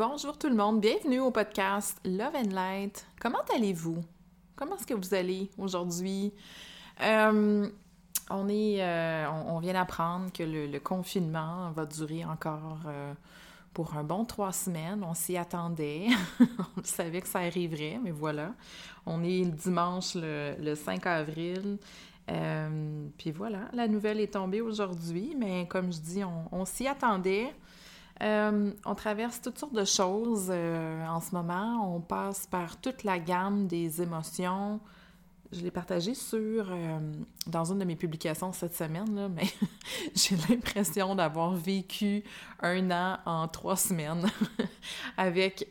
Bonjour tout le monde, bienvenue au podcast Love and Light. Comment allez-vous? Comment est-ce que vous allez aujourd'hui? Euh, on, euh, on, vient d'apprendre que le, confinement va durer encore euh, pour un bon trois semaines. On s'y attendait. on savait que ça arriverait, mais voilà. On est le dimanche le, 5 avril. puis voilà, la nouvelle est tombée aujourd'hui, mais comme je dis, on s'y attendait. Euh, on traverse toutes sortes de choses euh, en ce moment. On passe par toute la gamme des émotions. Je l'ai partagé sur euh, dans une de mes publications cette semaine, mais j'ai l'impression d'avoir vécu un an en trois semaines avec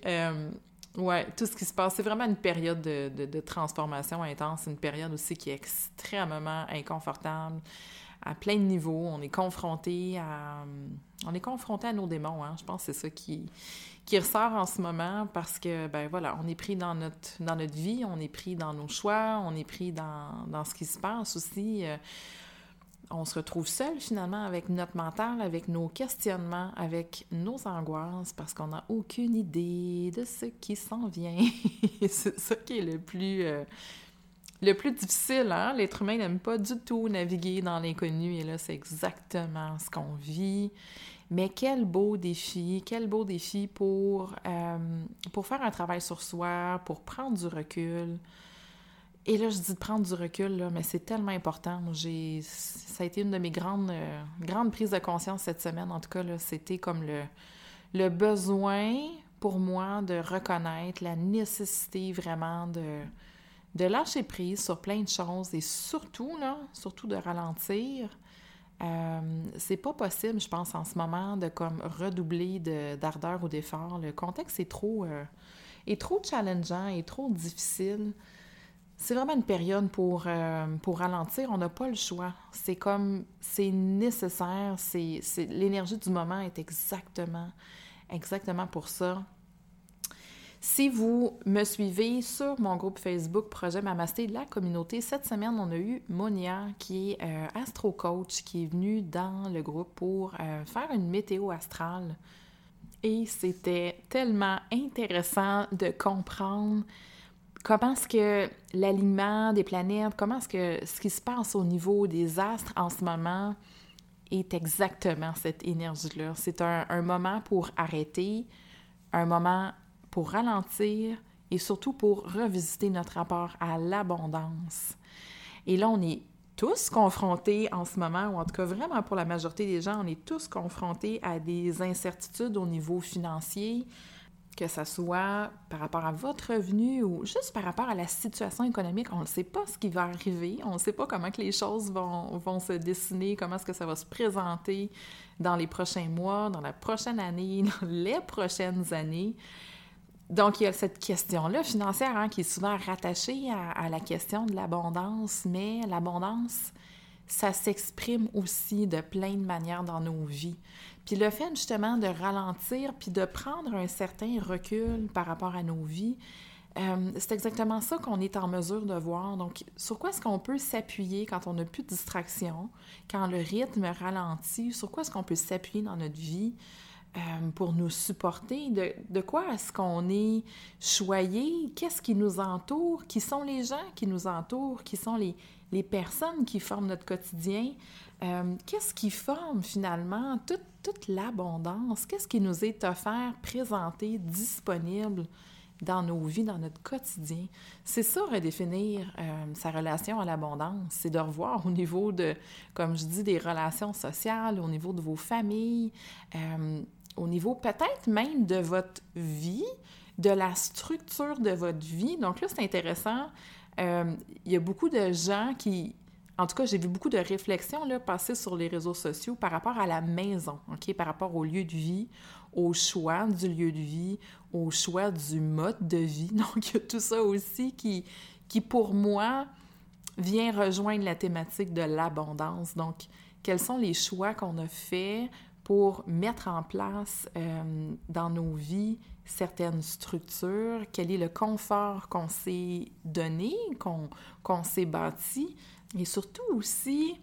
ouais, tout ce qui se passe. C'est vraiment une période de, de transformation intense, une période aussi qui est extrêmement inconfortable à plein de niveaux. On est confronté à on est confronté à nos démons. Hein. Je pense que c'est ça qui, qui ressort en ce moment parce que ben voilà, on est pris dans notre dans notre vie, on est pris dans nos choix, on est pris dans, dans ce qui se passe aussi. Euh, on se retrouve seul finalement avec notre mental, avec nos questionnements, avec nos angoisses, parce qu'on n'a aucune idée de ce qui s'en vient. c'est ça qui est le plus, euh, le plus difficile, hein? L'être humain n'aime pas du tout naviguer dans l'inconnu et là, c'est exactement ce qu'on vit. Mais quel beau défi, quel beau défi pour, euh, pour faire un travail sur soi, pour prendre du recul. Et là, je dis de prendre du recul, là, mais c'est tellement important. J'ai, ça a été une de mes grandes, euh, grandes prises de conscience cette semaine. En tout cas, c'était comme le, le besoin pour moi de reconnaître la nécessité vraiment de, de lâcher prise sur plein de choses et surtout, là, surtout de ralentir. Euh, c'est pas possible, je pense, en ce moment, de comme redoubler d'ardeur ou d'effort. Le contexte est trop, euh, est trop challengeant et trop difficile. C'est vraiment une période pour, euh, pour ralentir. On n'a pas le choix. C'est comme, c'est nécessaire. C'est, l'énergie du moment est exactement, exactement pour ça. Si vous me suivez sur mon groupe Facebook Projet Mamasté, la communauté, cette semaine, on a eu Monia, qui est euh, astro-coach, qui est venue dans le groupe pour euh, faire une météo astrale. Et c'était tellement intéressant de comprendre comment est-ce que l'alignement des planètes, comment est-ce que ce qui se passe au niveau des astres en ce moment est exactement cette énergie-là. C'est un moment pour arrêter, un moment pour ralentir et surtout pour revisiter notre rapport à l'abondance. Et là, on est tous confrontés en ce moment, ou en tout cas vraiment pour la majorité des gens, on est tous confrontés à des incertitudes au niveau financier, que ce soit par rapport à votre revenu ou juste par rapport à la situation économique. On ne sait pas ce qui va arriver, on ne sait pas comment que les choses vont, vont se dessiner, comment est-ce que ça va se présenter dans les prochains mois, dans la prochaine année, dans les prochaines années. Donc, il y a cette question-là financière hein, qui est souvent rattachée à, la question de l'abondance, mais l'abondance, ça s'exprime aussi de plein de manières dans nos vies. Puis le fait justement de ralentir, puis de prendre un certain recul par rapport à nos vies, euh, c'est exactement ça qu'on est en mesure de voir. Donc, sur quoi est-ce qu'on peut s'appuyer quand on n'a plus de distraction, quand le rythme ralentit, sur quoi est-ce qu'on peut s'appuyer dans notre vie? Euh, pour nous supporter? De, de quoi est-ce qu'on est choyé? Qu'est-ce qui nous entoure? Qui sont les gens qui nous entourent? Qui sont les, les personnes qui forment notre quotidien? Euh, qu'est-ce qui forme finalement toute, toute l'abondance? Qu'est-ce qui nous est offert, présenté, disponible dans nos vies, dans notre quotidien? C'est ça, redéfinir euh, sa relation à l'abondance. C'est de revoir au niveau de, comme je dis, des relations sociales, au niveau de vos familles, au niveau peut-être même de votre vie, de la structure de votre vie. Donc là, c'est intéressant. il y a beaucoup de gens qui, en tout cas, j'ai vu beaucoup de réflexions là, passer sur les réseaux sociaux par rapport à la maison, par rapport au lieu de vie, au choix du lieu de vie, au choix du mode de vie. Donc, il y a tout ça aussi qui, qui pour moi, vient rejoindre la thématique de l'abondance. Donc, quels sont les choix qu'on a faits pour mettre en place euh, dans nos vies certaines structures, quel est le confort qu'on s'est donné, qu'on s'est bâti, et surtout aussi,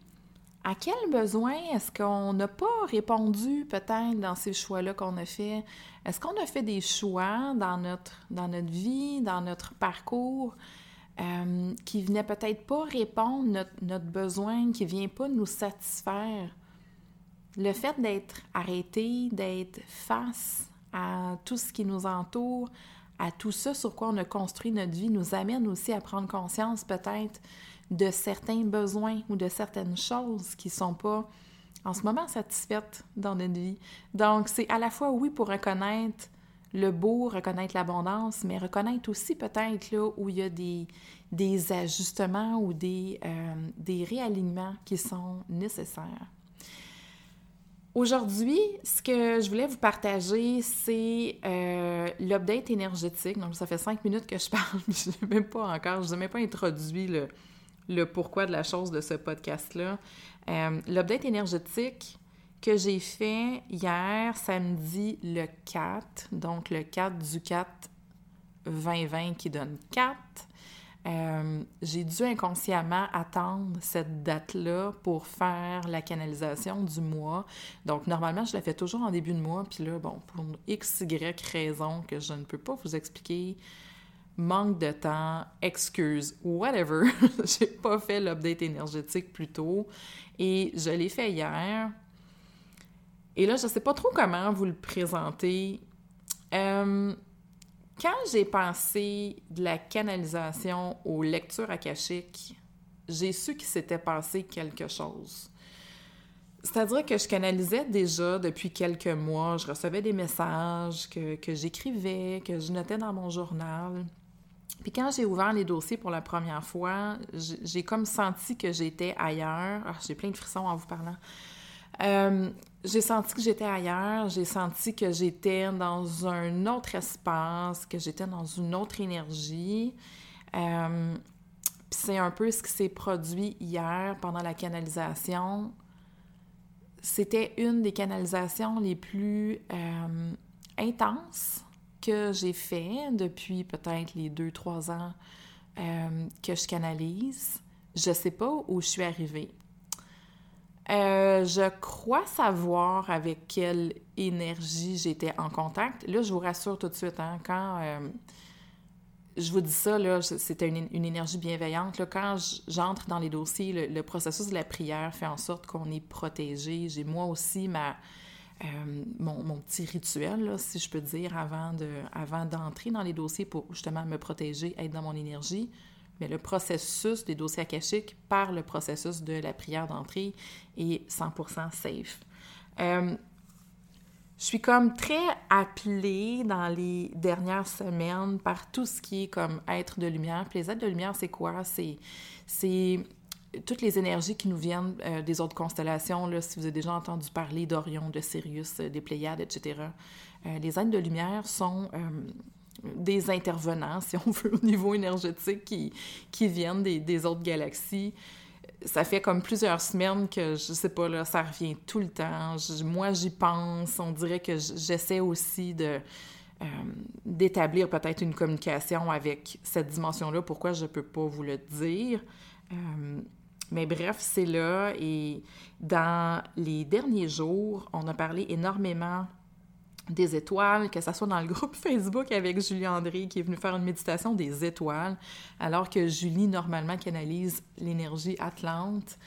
à quel besoin est-ce qu'on n'a pas répondu peut-être dans ces choix-là qu'on a fait? Est-ce qu'on a fait des choix dans notre, dans notre vie, dans notre parcours, euh, qui venaient peut-être pas répondre notre, notre besoin, qui ne vient pas nous satisfaire? Le fait d'être arrêté, d'être face à tout ce qui nous entoure, à tout ça sur quoi on a construit notre vie, nous amène aussi à prendre conscience peut-être de certains besoins ou de certaines choses qui ne sont pas en ce moment satisfaites dans notre vie. Donc, c'est à la fois, oui, pour reconnaître le beau, reconnaître l'abondance, mais reconnaître aussi peut-être là où il y a des, des ajustements ou des, euh, des réalignements qui sont nécessaires. Aujourd'hui, ce que je voulais vous partager, c'est euh, l'update énergétique. Donc, ça fait cinq minutes que je parle, mais je n'ai même pas encore, je n'ai même pas introduit le, pourquoi de la chose de ce podcast-là. Euh, l'update énergétique que j'ai fait hier, samedi, le 4, donc le 4 du 4 2020 qui donne 4. Euh, j'ai dû inconsciemment attendre cette date-là pour faire la canalisation du mois. Donc, normalement, je la fais toujours en début de mois. Puis là, bon, pour x, y raison que je ne peux pas vous expliquer, manque de temps, excuse, whatever. j'ai pas fait l'update énergétique plus tôt et je l'ai fait hier. Et là, je sais pas trop comment vous le présenter. Euh, quand j'ai pensé de la canalisation aux lectures akashiques, j'ai su qu'il s'était passé quelque chose. C'est-à-dire que je canalisais déjà depuis quelques mois, je recevais des messages que, que j'écrivais, que je notais dans mon journal. Puis quand j'ai ouvert les dossiers pour la première fois, j'ai comme senti que j'étais ailleurs. Ah, j'ai plein de frissons en vous parlant. Euh, j'ai senti que j'étais ailleurs, j'ai senti que j'étais dans un autre espace, que j'étais dans une autre énergie. Euh, c'est un peu ce qui s'est produit hier pendant la canalisation. C'était une des canalisations les plus euh, intenses que j'ai fait depuis peut-être les deux, trois ans euh, que je canalise. Je sais pas où je suis arrivée. Euh, je crois savoir avec quelle énergie j'étais en contact. Là, je vous rassure tout de suite, hein, quand euh, je vous dis ça, c'était une, énergie bienveillante. Là, quand j'entre dans les dossiers, le, processus de la prière fait en sorte qu'on est protégé. J'ai moi aussi ma, euh, mon, petit rituel, si je peux dire, avant, de, avant d'entrer dans les dossiers pour justement me protéger, être dans mon énergie. Mais le processus des dossiers akashiques par le processus de la prière d'entrée est 100% safe. Euh, je suis comme très appelée dans les dernières semaines par tout ce qui est comme être de lumière. Puis les êtres de lumière, c'est quoi? C'est, c'est toutes les énergies qui nous viennent euh, des autres constellations, là, si vous avez déjà entendu parler d'Orion, de Sirius, euh, des Pléiades, etc., les êtres de lumière sont des intervenants, si on veut, au niveau énergétique qui, qui viennent des, des, autres galaxies. Ça fait comme plusieurs semaines que, je sais pas, là, ça revient tout le temps. moi, j'y pense. On dirait que j'essaie aussi de... d'établir peut-être une communication avec cette dimension-là. Pourquoi je peux pas vous le dire? Mais bref, c'est là et dans les derniers jours, on a parlé énormément des étoiles, que ce soit dans le groupe Facebook avec Julie André qui est venue faire une méditation des étoiles, alors que Julie, normalement, canalise l'énergie atlante.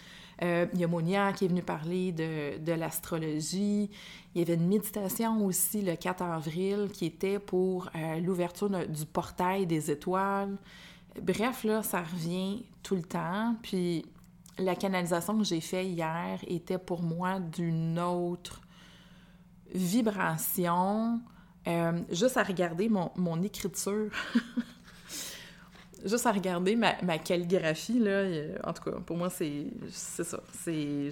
Euh, il y a Monia qui est venue parler de, de l'astrologie. Il y avait une méditation aussi le 4 avril qui était pour euh, l'ouverture du portail des étoiles. Bref, là, ça revient tout le temps. Puis la canalisation que j'ai faite hier était pour moi d'une autre vibration. Euh, juste à regarder mon, mon écriture, juste à regarder ma, ma, calligraphie, là, en tout cas, pour moi, c'est ça. C'est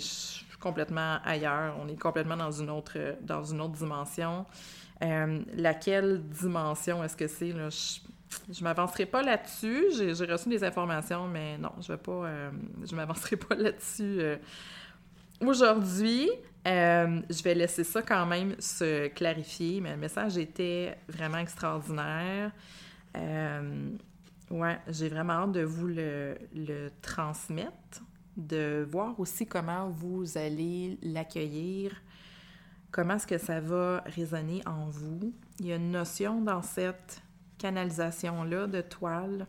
complètement ailleurs. On est complètement dans une autre, dans une autre dimension. Euh, laquelle dimension est-ce que c'est? Je, ne m'avancerai pas là-dessus. J'ai reçu des informations, mais non, je vais pas. Euh, je m'avancerai pas là-dessus euh, aujourd'hui. je vais laisser ça quand même se clarifier, mais le message était vraiment extraordinaire. Ouais, j'ai vraiment hâte de vous le, transmettre, de voir aussi comment vous allez l'accueillir, comment est-ce que ça va résonner en vous. Il y a une notion dans cette canalisation-là de toile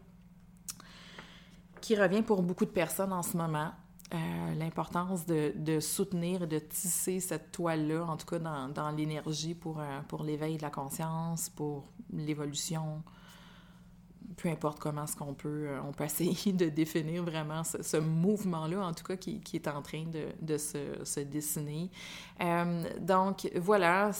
qui revient pour beaucoup de personnes en ce moment. Euh, l'importance de, soutenir et de tisser cette toile-là, en tout cas dans, l'énergie pour, euh, pour l'éveil de la conscience, pour l'évolution peu importe comment est-ce qu'on peut, euh, on peut essayer de définir vraiment ce, mouvement-là, en tout cas, qui, est en train de, se, dessiner. Donc, voilà,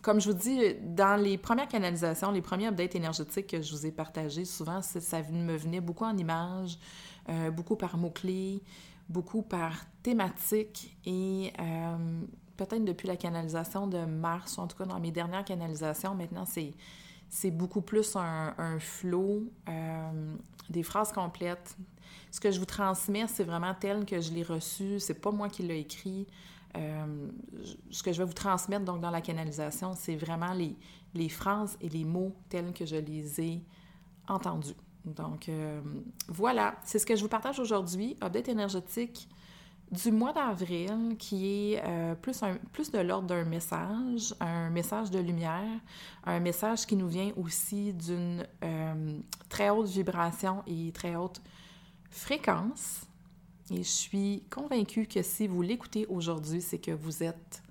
comme je vous dis, dans les premières canalisations, les premiers updates énergétiques que je vous ai partagés, souvent, ça me venait beaucoup en images, euh, beaucoup par mots-clés, beaucoup par thématique et peut-être depuis la canalisation de mars, ou en tout cas dans mes dernières canalisations, maintenant, c'est c'est beaucoup plus un, un flow, euh, des phrases complètes. Ce que je vous transmets, c'est vraiment tel que je l'ai reçu. C'est pas moi qui l'ai écrit. Euh, ce que je vais vous transmettre donc dans la canalisation, c'est vraiment les, les, phrases et les mots tels que je les ai entendus. Donc euh, voilà, c'est ce que je vous partage aujourd'hui. Update énergétique du mois d'avril qui est euh, plus, un, plus de l'ordre d'un message, un message de lumière, un message qui nous vient aussi d'une euh, très haute vibration et très haute fréquence. Et je suis convaincue que si vous l'écoutez aujourd'hui, c'est que vous êtes,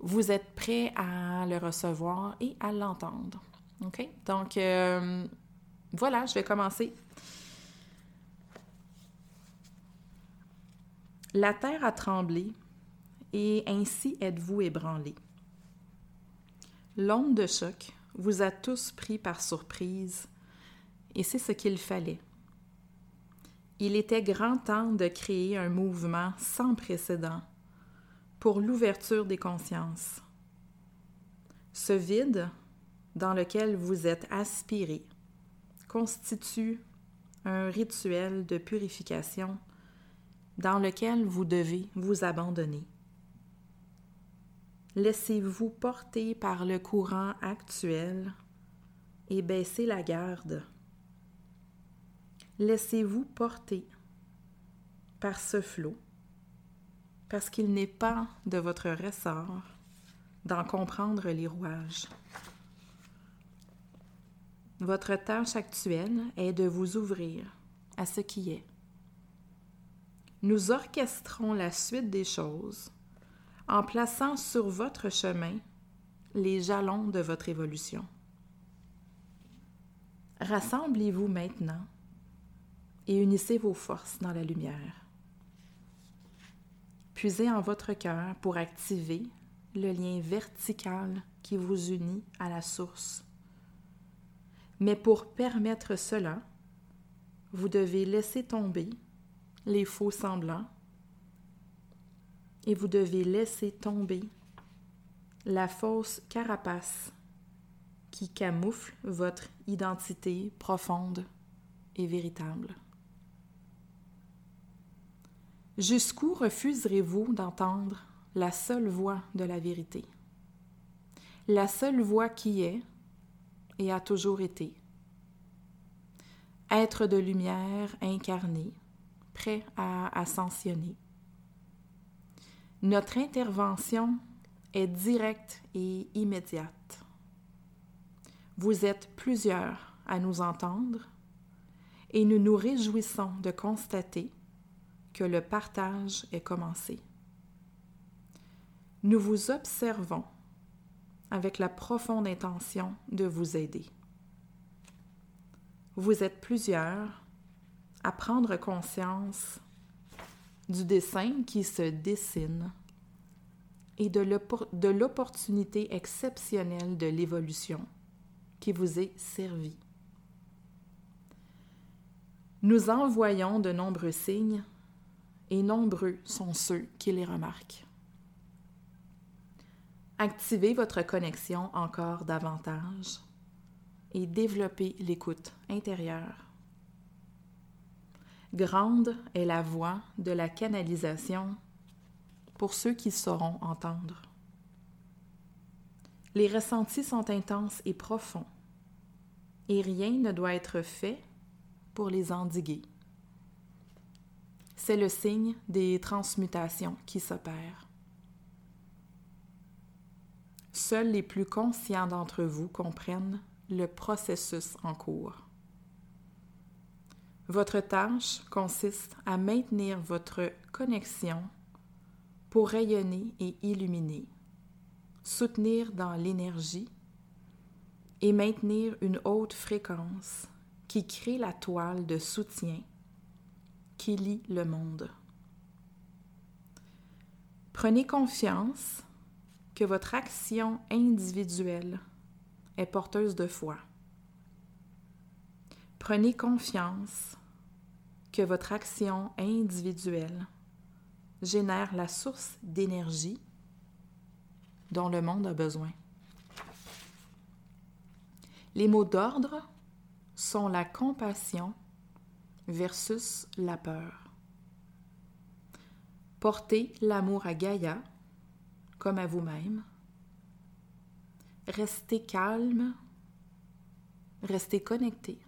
vous êtes prêt à le recevoir et à l'entendre. OK? Donc, voilà, je vais commencer La terre a tremblé, et ainsi êtes-vous ébranlés. L'onde de choc vous a tous pris par surprise, et c'est ce qu'il fallait. Il était grand temps de créer un mouvement sans précédent pour l'ouverture des consciences. Ce vide dans lequel vous êtes aspiré constitue un rituel de purification dans lequel vous devez vous abandonner. Laissez-vous porter par le courant actuel et baissez la garde. Laissez-vous porter par ce flot, parce qu'il n'est pas de votre ressort d'en comprendre les rouages. Votre tâche actuelle est de vous ouvrir à ce qui est nous orchestrons la suite des choses en plaçant sur votre chemin les jalons de votre évolution. Rassemblez-vous maintenant et unissez vos forces dans la lumière. Puisez en votre cœur pour activer le lien vertical qui vous unit à la source. Mais pour permettre cela, vous devez laisser tomber les faux semblants et vous devez laisser tomber la fausse carapace qui camoufle votre identité profonde et véritable. Jusqu'où refuserez-vous d'entendre la seule voix de la vérité, la seule voix qui est et a toujours été, être de lumière incarné, prêt à ascensionner. Notre intervention est directe et immédiate. Vous êtes plusieurs à nous entendre et nous nous réjouissons de constater que le partage est commencé. Nous vous observons avec la profonde intention de vous aider. Vous êtes plusieurs à prendre conscience du dessin qui se dessine et de l'opportunité exceptionnelle de l'évolution qui vous est servie. Nous envoyons de nombreux signes et nombreux sont ceux qui les remarquent. Activez votre connexion encore davantage et développez l'écoute intérieure. Grande est la voix de la canalisation pour ceux qui sauront entendre. Les ressentis sont intenses et profonds, et rien ne doit être fait pour les endiguer. C'est le signe des transmutations qui s'opèrent. Seuls les plus conscients d'entre vous comprennent le processus en cours. Votre tâche consiste à maintenir votre connexion pour rayonner et illuminer, soutenir dans l'énergie et maintenir une haute fréquence qui crée la toile de soutien qui lie le monde. Prenez confiance que votre action individuelle est porteuse de foi. Prenez confiance que votre action individuelle génère la source d'énergie dont le monde a besoin. Les mots d'ordre sont la compassion versus la peur. Portez l'amour à Gaïa comme à vous-même. Restez calme, restez connecté,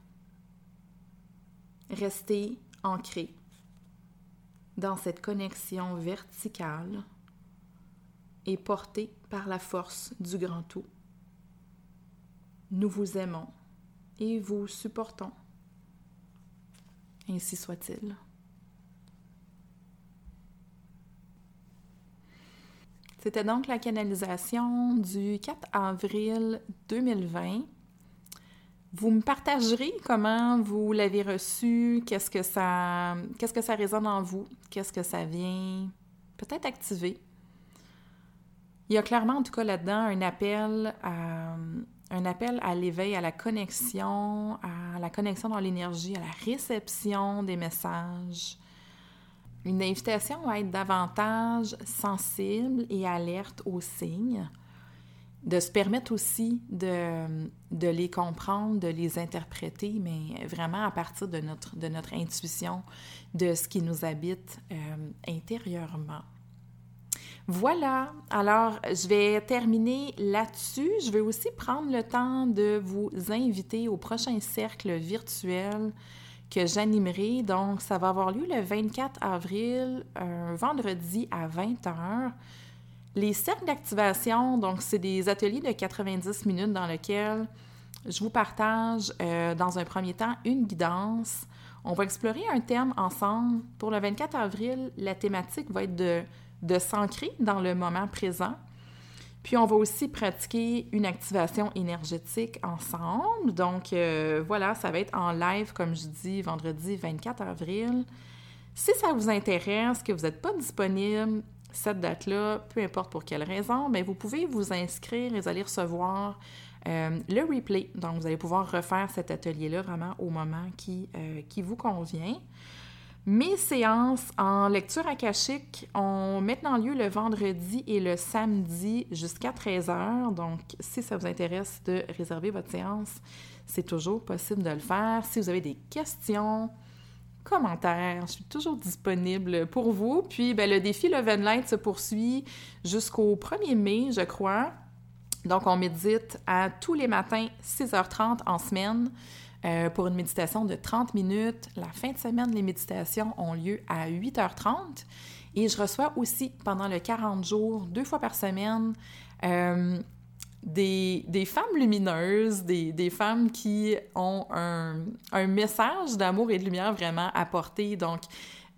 restez ancré dans cette connexion verticale et porté par la force du grand tout. Nous vous aimons et vous supportons. Ainsi soit-il. C'était donc la canalisation du 4 avril 2020. Vous me partagerez comment vous l'avez reçu, qu'est-ce que ça résonne en vous, qu'est-ce que ça vient peut-être activer. Il y a clairement en tout cas là-dedans un appel un appel à l'éveil, à la connexion, à la connexion dans l'énergie, à la réception des messages, une invitation à être davantage sensible et alerte aux signes, de se permettre aussi de, les comprendre, de les interpréter, mais vraiment à partir de notre, de notre intuition, de ce qui nous habite euh, intérieurement. Voilà, alors je vais terminer là-dessus. Je vais aussi prendre le temps de vous inviter au prochain cercle virtuel que j'animerai. Donc, ça va avoir lieu le 24 avril, un vendredi à 20h. Les cercles d'activation, donc, c'est des ateliers de 90 minutes dans lesquels je vous partage, euh, dans un premier temps, une guidance. On va explorer un thème ensemble. Pour le 24 avril, la thématique va être de, de s'ancrer dans le moment présent. Puis on va aussi pratiquer une activation énergétique ensemble. Donc euh, voilà, ça va être en live, comme je dis, vendredi 24 avril. Si ça vous intéresse, que vous n'êtes pas disponible cette date-là, peu importe pour quelle raison, mais vous pouvez vous inscrire et vous allez recevoir euh, le replay. Donc vous allez pouvoir refaire cet atelier-là vraiment au moment qui, euh, qui vous convient. Mes séances en lecture akashique ont maintenant lieu le vendredi et le samedi jusqu'à 13h. Donc, si ça vous intéresse de réserver votre séance, c'est toujours possible de le faire. Si vous avez des questions, commentaires, je suis toujours disponible pour vous. Puis, ben, le défi Love Light se poursuit jusqu'au 1er mai, je crois. Donc, on médite à tous les matins, 6h30 en semaine. Euh, pour une méditation de 30 minutes. La fin de semaine, les méditations ont lieu à 8h30. Et je reçois aussi pendant le 40 jours, deux fois par semaine, euh, des, des, femmes lumineuses, des, des femmes qui ont un, un message d'amour et de lumière vraiment à porter. Donc,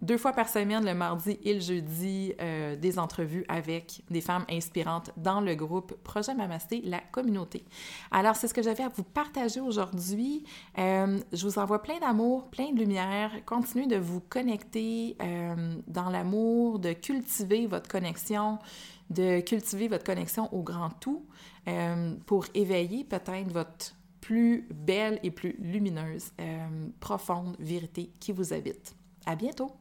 deux fois par semaine, le mardi et le jeudi, euh, des entrevues avec des femmes inspirantes dans le groupe Projet Mamasté, la communauté. Alors, c'est ce que j'avais à vous partager aujourd'hui. Euh, je vous envoie plein d'amour, plein de lumière. Continuez de vous connecter euh, dans l'amour, de cultiver votre connexion, de cultiver votre connexion au grand tout pour éveiller peut-être votre plus belle et plus lumineuse, profonde vérité qui vous habite. À bientôt!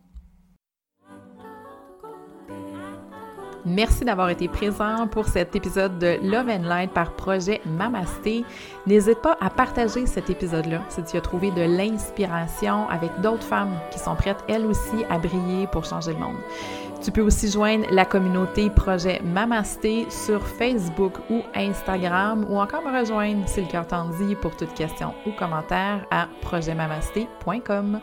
Merci d'avoir été présent pour cet épisode de Love and Light par projet Mamasté. N'hésite pas à partager cet épisode-là si tu as trouvé de l'inspiration avec d'autres femmes qui sont prêtes elles aussi à briller pour changer le monde. Tu peux aussi joindre la communauté Projet Mamasté sur Facebook ou Instagram ou encore me rejoindre si le cœur t'en dit pour toute question ou commentaire à projetmamasté.com.